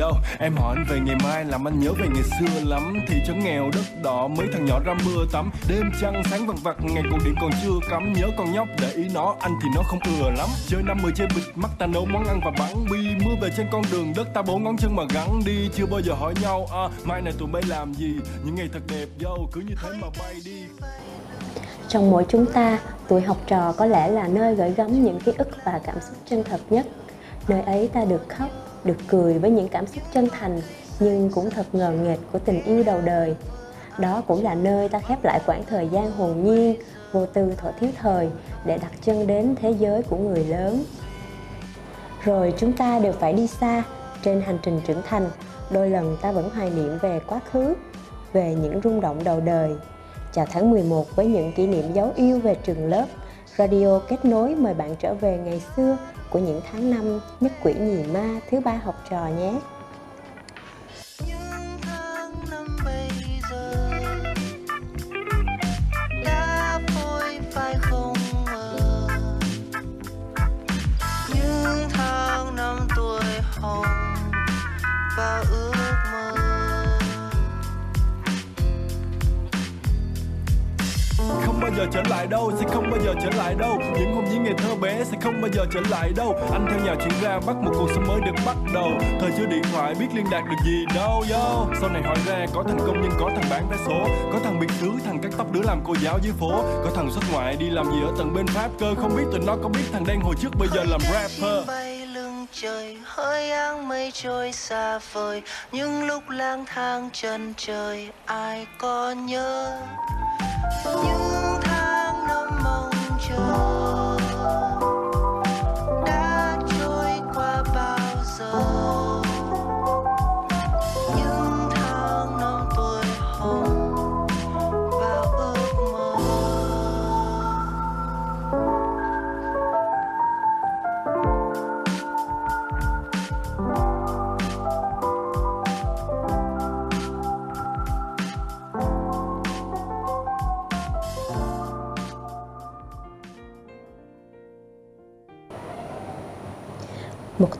Yo, em hỏi anh về ngày mai làm anh nhớ về ngày xưa lắm. Thì trấn nghèo đất đỏ mấy thằng nhỏ ra mưa tắm. Đêm trăng sáng vằn vặt ngày cổ điện còn chưa cắm. Nhớ con nhóc để ý nó anh thì nó không ưa lắm. Chơi năm mười chơi bịch mắt ta nấu món ăn và bắn. Bi Mưa về trên con đường đất ta bốn ngón chân mà gắn. Đi Chưa bao giờ hỏi nhau à, mai này tụi bay làm gì? Những ngày thật đẹp yo, cứ như thế mà bay đi. Trong mỗi chúng ta, tuổi học trò có lẽ là nơi gửi gắm những ký ức và cảm xúc chân thật nhất. Nơi ấy ta được khóc, được cười với những cảm xúc chân thành nhưng cũng thật ngờ nghệch của tình yêu đầu đời. Đó cũng là nơi ta khép lại quãng thời gian hồn nhiên, vô tư thuở thiếu thời để đặt chân đến thế giới của người lớn. Rồi chúng ta đều phải đi xa trên hành trình trưởng thành, đôi lần ta vẫn hoài niệm về quá khứ, về những rung động đầu đời. Chào tháng 11 với những kỷ niệm dấu yêu về trường lớp, Radio kết nối mời bạn trở về ngày xưa của những tháng năm nhất quỷ nhì ma thứ ba học trò nhé. Không bao giờ trở lại đâu. Anh theo nhà chuyển ra bắt một cuộc sống mới được bắt đầu. Thời chưa điện thoại biết liên lạc được gì đâu yo. Sau này hỏi ra có thằng công nhân có thằng bán vé số Có thằng biệt xứ thằng cắt tóc đứa làm cô giáo dưới phố. Có thằng xuất ngoại đi làm gì ở tận bên Pháp cơ. Không biết tụi nó có biết thằng đen hồi trước bây giờ làm rapper. bay lưng trời hơi áng mây trôi xa vời. Những lúc lang thang chân trời ai có nhớ? Những tháng năm mong chờ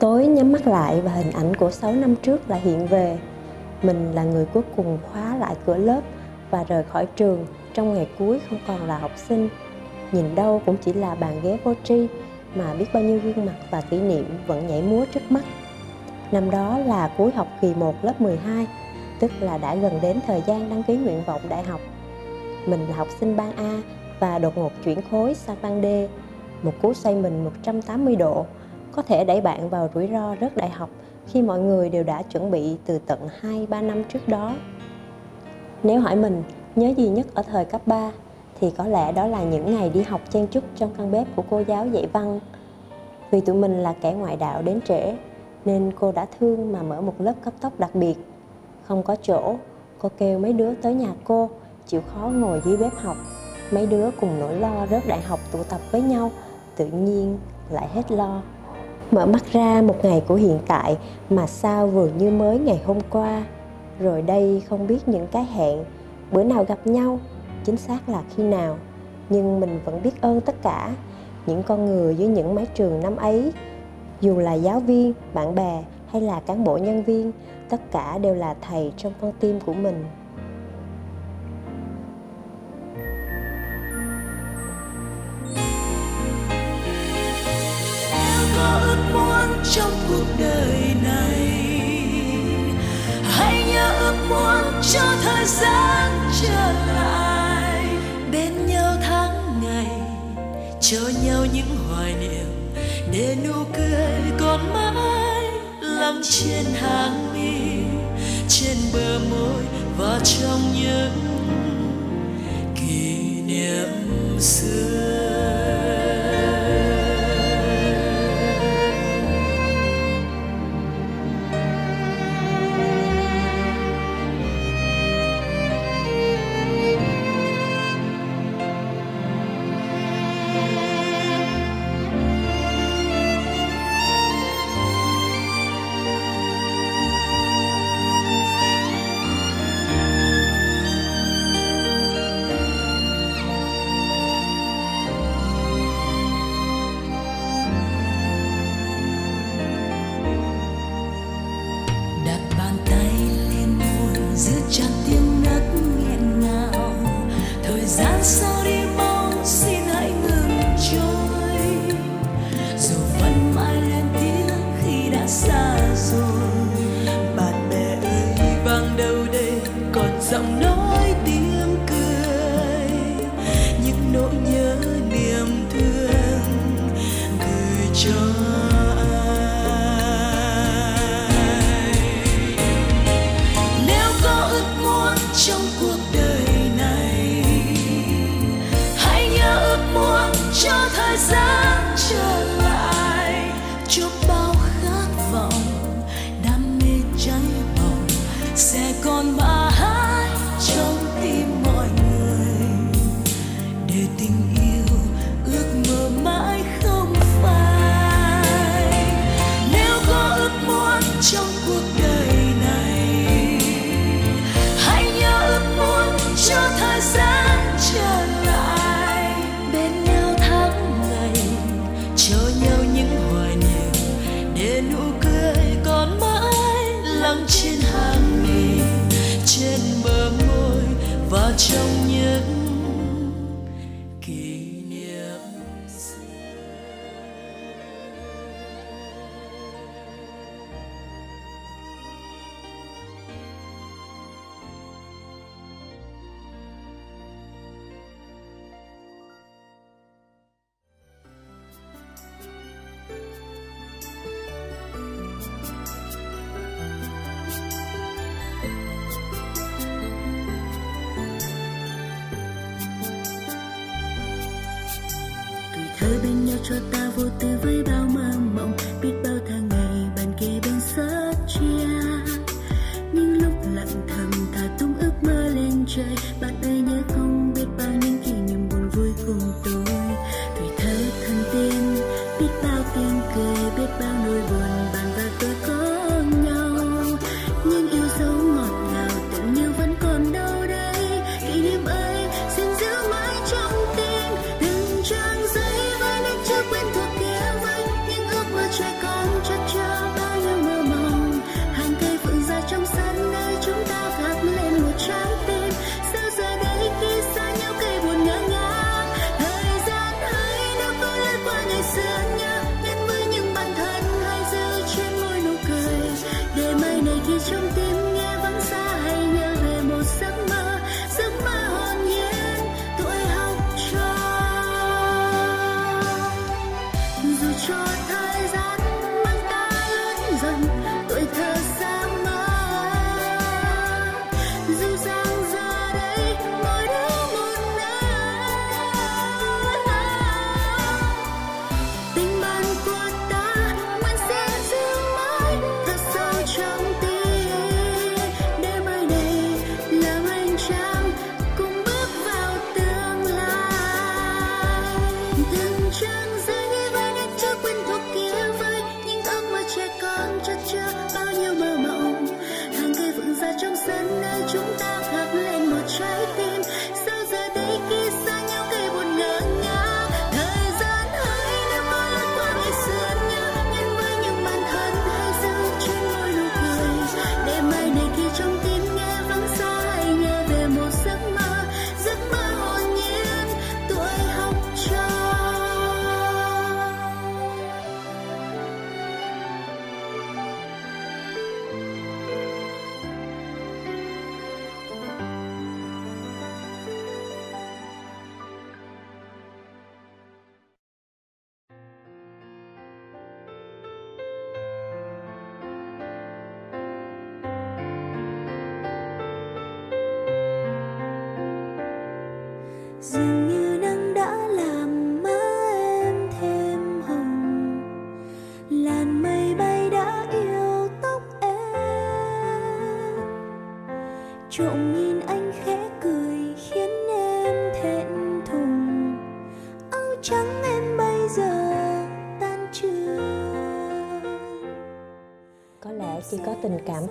tối nhắm mắt lại và hình ảnh của 6 năm trước lại hiện về. Mình là người cuối cùng khóa lại cửa lớp và rời khỏi trường trong ngày cuối không còn là học sinh. Nhìn đâu cũng chỉ là bàn ghế vô tri mà biết bao nhiêu gương mặt và kỷ niệm vẫn nhảy múa trước mắt. Năm đó là cuối học kỳ 1 lớp 12, tức là đã gần đến thời gian đăng ký nguyện vọng đại học. Mình là học sinh ban A và đột ngột chuyển khối sang ban D, một cú xoay mình 180 độ có thể đẩy bạn vào rủi ro rớt đại học khi mọi người đều đã chuẩn bị từ tận 2-3 năm trước đó. Nếu hỏi mình nhớ gì nhất ở thời cấp 3 thì có lẽ đó là những ngày đi học chen chúc trong căn bếp của cô giáo dạy văn. Vì tụi mình là kẻ ngoại đạo đến trễ nên cô đã thương mà mở một lớp cấp tốc đặc biệt. Không có chỗ, cô kêu mấy đứa tới nhà cô chịu khó ngồi dưới bếp học. Mấy đứa cùng nỗi lo rớt đại học tụ tập với nhau, tự nhiên lại hết lo mở mắt ra một ngày của hiện tại mà sao vừa như mới ngày hôm qua. Rồi đây không biết những cái hẹn, bữa nào gặp nhau, chính xác là khi nào. Nhưng mình vẫn biết ơn tất cả, những con người dưới những mái trường năm ấy. Dù là giáo viên, bạn bè hay là cán bộ nhân viên, tất cả đều là thầy trong con tim của mình. Đời này. Hãy nhớ ước muốn cho thời gian trở lại. Bên nhau tháng ngày cho nhau những hoài niệm. Để nụ cười còn mãi lắng trên hàng mi, trên bờ môi và trong những kỷ niệm xưa. canción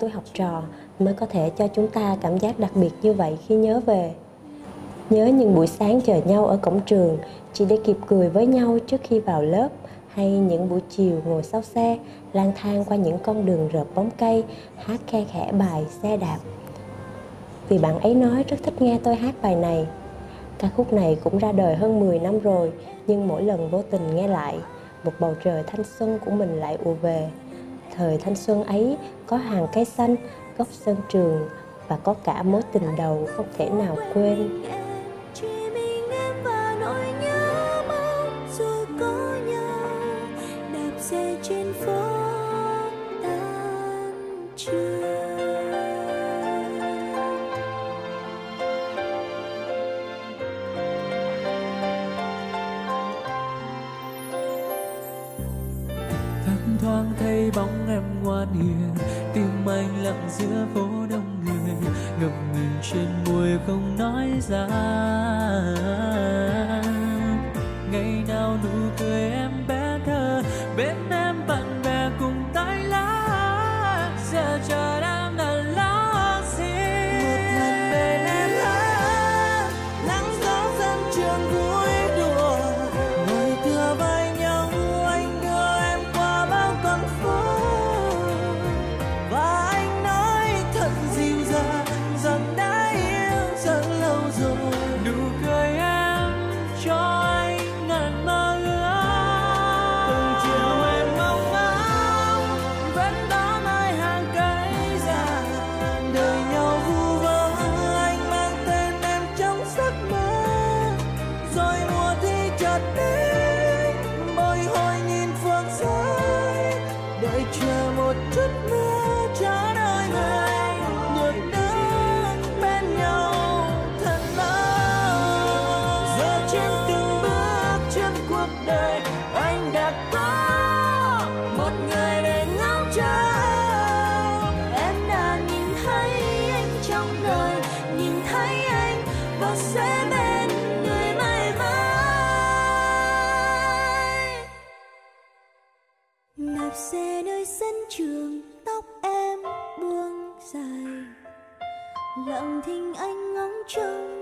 tuổi học trò mới có thể cho chúng ta cảm giác đặc biệt như vậy khi nhớ về. Nhớ những buổi sáng chờ nhau ở cổng trường, chỉ để kịp cười với nhau trước khi vào lớp, hay những buổi chiều ngồi sau xe, lang thang qua những con đường rợp bóng cây, hát khe khẽ bài xe đạp. Vì bạn ấy nói rất thích nghe tôi hát bài này. Ca khúc này cũng ra đời hơn 10 năm rồi, nhưng mỗi lần vô tình nghe lại, một bầu trời thanh xuân của mình lại ùa về thời thanh xuân ấy có hàng cây xanh, góc sân trường và có cả mối tình đầu không thể nào quên. Thoáng thấy bóng em ngoan hiền tim anh lặng giữa phố đông người, ngập ngừng trên môi không nói ra. Ngày nào nụ đạp xe nơi sân trường tóc em buông dài. Lặng thinh anh ngóng trông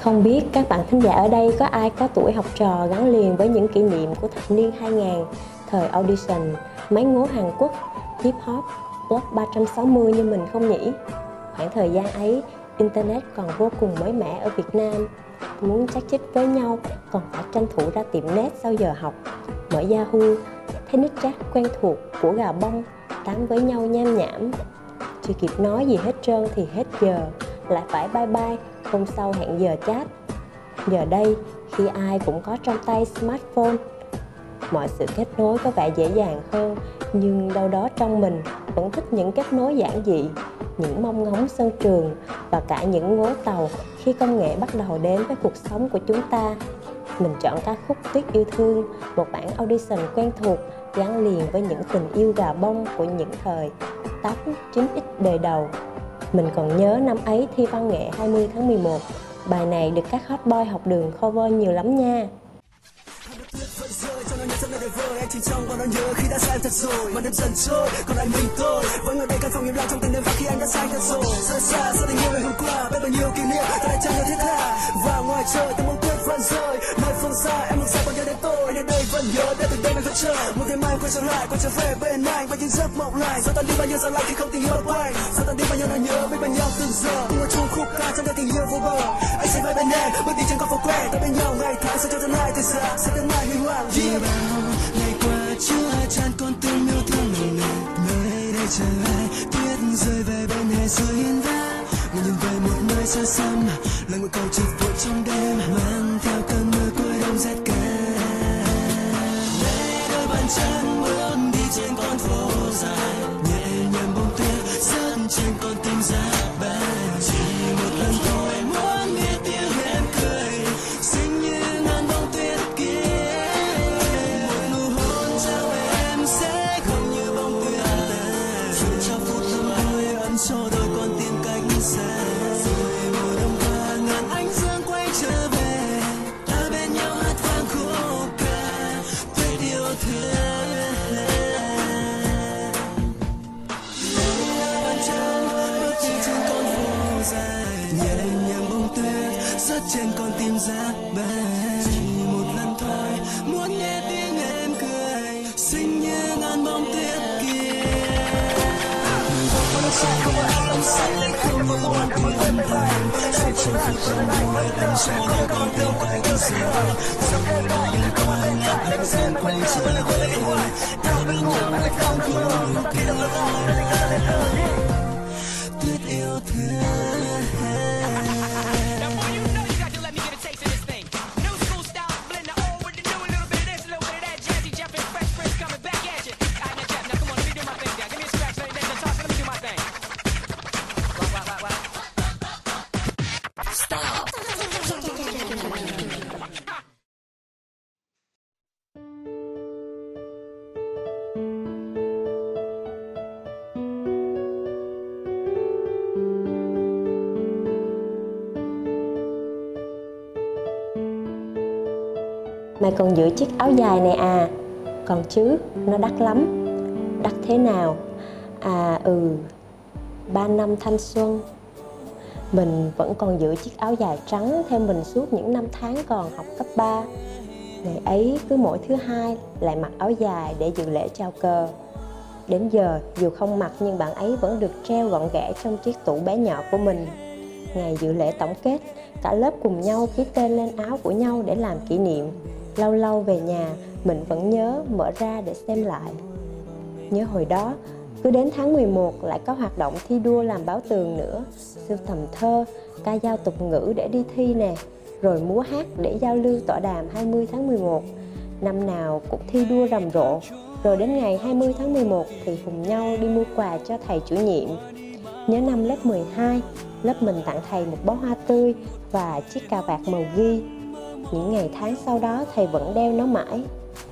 Không biết các bạn thính giả ở đây có ai có tuổi học trò gắn liền với những kỷ niệm của thập niên 2000, thời audition, máy ngố Hàn Quốc, hip hop, blog 360 như mình không nhỉ? Khoảng thời gian ấy, Internet còn vô cùng mới mẻ ở Việt Nam. Muốn chắc chích với nhau còn phải tranh thủ ra tiệm net sau giờ học, mở Yahoo, thấy nick chat quen thuộc của gà bông, tám với nhau nham nhảm. Chưa kịp nói gì hết trơn thì hết giờ, lại phải bye bye, hôm sau hẹn giờ chat. Giờ đây, khi ai cũng có trong tay smartphone, mọi sự kết nối có vẻ dễ dàng hơn, nhưng đâu đó trong mình vẫn thích những kết nối giản dị, những mong ngóng sân trường và cả những ngố tàu khi công nghệ bắt đầu đến với cuộc sống của chúng ta. Mình chọn ca khúc Tuyết yêu thương, một bản audition quen thuộc gắn liền với những tình yêu gà bông của những thời 8, 9x đời đầu. Mình còn nhớ năm ấy thi văn nghệ 20 tháng 11, bài này được các hot boy học đường cover nhiều lắm nha. cho trong chỉ trong và nó nhớ khi đã sai thật rồi mà đêm dần trôi còn lại mình tôi vẫn ngồi đây căn phòng im lặng trong tình đêm và khi anh đã sai thật rồi xa xa xa tình yêu ngày hôm qua Biết bao nhiêu kỷ niệm ta đã chẳng nhớ thiết tha và ngoài trời ta muốn quên đây nhớ để từng đêm anh vẫn chờ. Một ngày mai quay trở lại quay trở về bên anh. Và những giấc mộng lại sao tan đi bao nhiêu giờ lại khi không tình yêu quay? Sao tan đi bao nhiêu nỗi nhớ bên bên nhau từng giờ? Cùng một chung khúc ca trong đời tình yêu vô bờ. Anh sẽ về bên em bước đi trên con phố quen ta bên nhau ngày tháng sẽ cho tương lai từ giờ sẽ tương lai huy hoàng yeah. bao ngày qua chưa chan con tim yêu thương nồng nàn nơi đây chờ ai tuyết rơi về bên hè rồi hiên người nhìn về một nơi xa xăm lời một câu chợt vội trong đêm. Mang theo side. Người vợ em say em không như một tiếng em thanh sẽ trong phút trong môi em sẽ có con tim anh cứ sửa dòng người em coi nhắc em sẽ quay trở lại tôi ta bên nhau anh không thương tuyết yêu thương Mày còn giữ chiếc áo dài này à? Còn chứ, nó đắt lắm. Đắt thế nào? À ừ, ba năm thanh xuân. Mình vẫn còn giữ chiếc áo dài trắng theo mình suốt những năm tháng còn học cấp 3 Ngày ấy cứ mỗi thứ hai lại mặc áo dài để dự lễ chào cờ. Đến giờ dù không mặc nhưng bạn ấy vẫn được treo gọn ghẽ trong chiếc tủ bé nhỏ của mình. Ngày dự lễ tổng kết, cả lớp cùng nhau ký tên lên áo của nhau để làm kỷ niệm lâu lâu về nhà, mình vẫn nhớ mở ra để xem lại. Nhớ hồi đó, cứ đến tháng 11 lại có hoạt động thi đua làm báo tường nữa. Sưu tầm thơ, ca dao tục ngữ để đi thi nè, rồi múa hát để giao lưu tọa đàm 20 tháng 11 năm nào cũng thi đua rầm rộ. Rồi đến ngày 20 tháng 11 thì cùng nhau đi mua quà cho thầy chủ nhiệm. Nhớ năm lớp 12 lớp mình tặng thầy một bó hoa tươi và chiếc cà vạt màu ghi những ngày tháng sau đó thầy vẫn đeo nó mãi.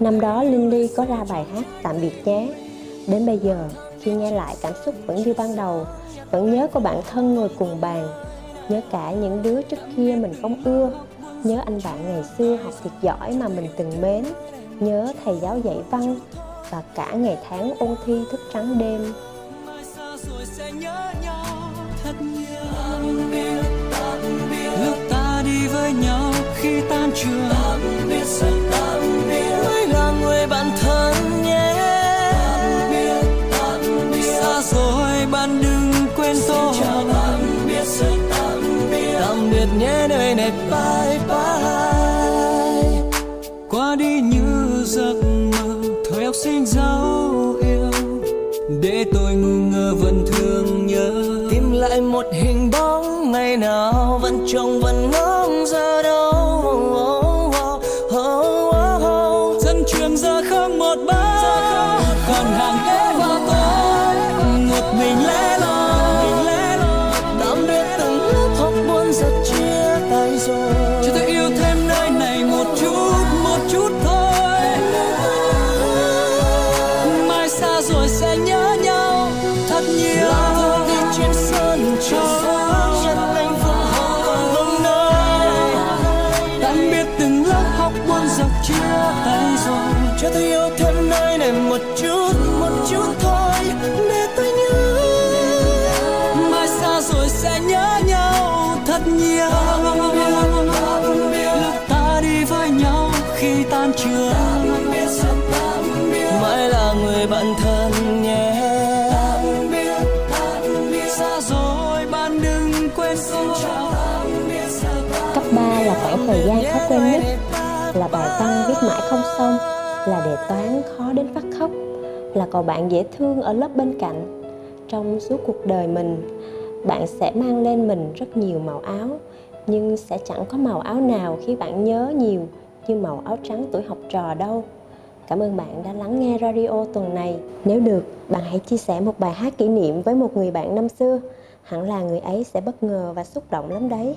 Năm đó linh ly có ra bài hát tạm biệt nhé. Đến bây giờ, khi nghe lại cảm xúc vẫn như ban đầu, vẫn nhớ có bạn thân ngồi cùng bàn, nhớ cả những đứa trước kia mình không ưa, nhớ anh bạn ngày xưa học thiệt giỏi mà mình từng mến, nhớ thầy giáo dạy văn và cả ngày tháng ôn thi thức trắng đêm. Lúc ta đi với nhau khi tan trường. Ta đi với nhau khi tan trường mới là người bạn thân nhé. Xa rồi bạn đừng quên tôi. Tạm biệt nhé nơi này. Bye bye. Qua đi như giấc mơ, thời học sinh dấu yêu. Để tôi ngu ngơ vẫn thương nhớ. Tìm lại một hình bóng ngày nào vẫn trông vẫn ngóng giờ đâu. Còn hàng ghế và tối một mình lẻ loi người bạn thân nhé. Xa rồi bạn đừng quên tôi. Cấp 3 là khoảng thời gian khó quên nhất là bài văn viết mãi không xong là đề toán khó đến phát khóc là cậu bạn dễ thương ở lớp bên cạnh. Trong suốt cuộc đời mình bạn sẽ mang lên mình rất nhiều màu áo nhưng sẽ chẳng có màu áo nào khi bạn nhớ nhiều như màu áo trắng tuổi học trò đâu cảm ơn bạn đã lắng nghe radio tuần này. Nếu được, bạn hãy chia sẻ một bài hát kỷ niệm với một người bạn năm xưa. Hẳn là người ấy sẽ bất ngờ và xúc động lắm đấy.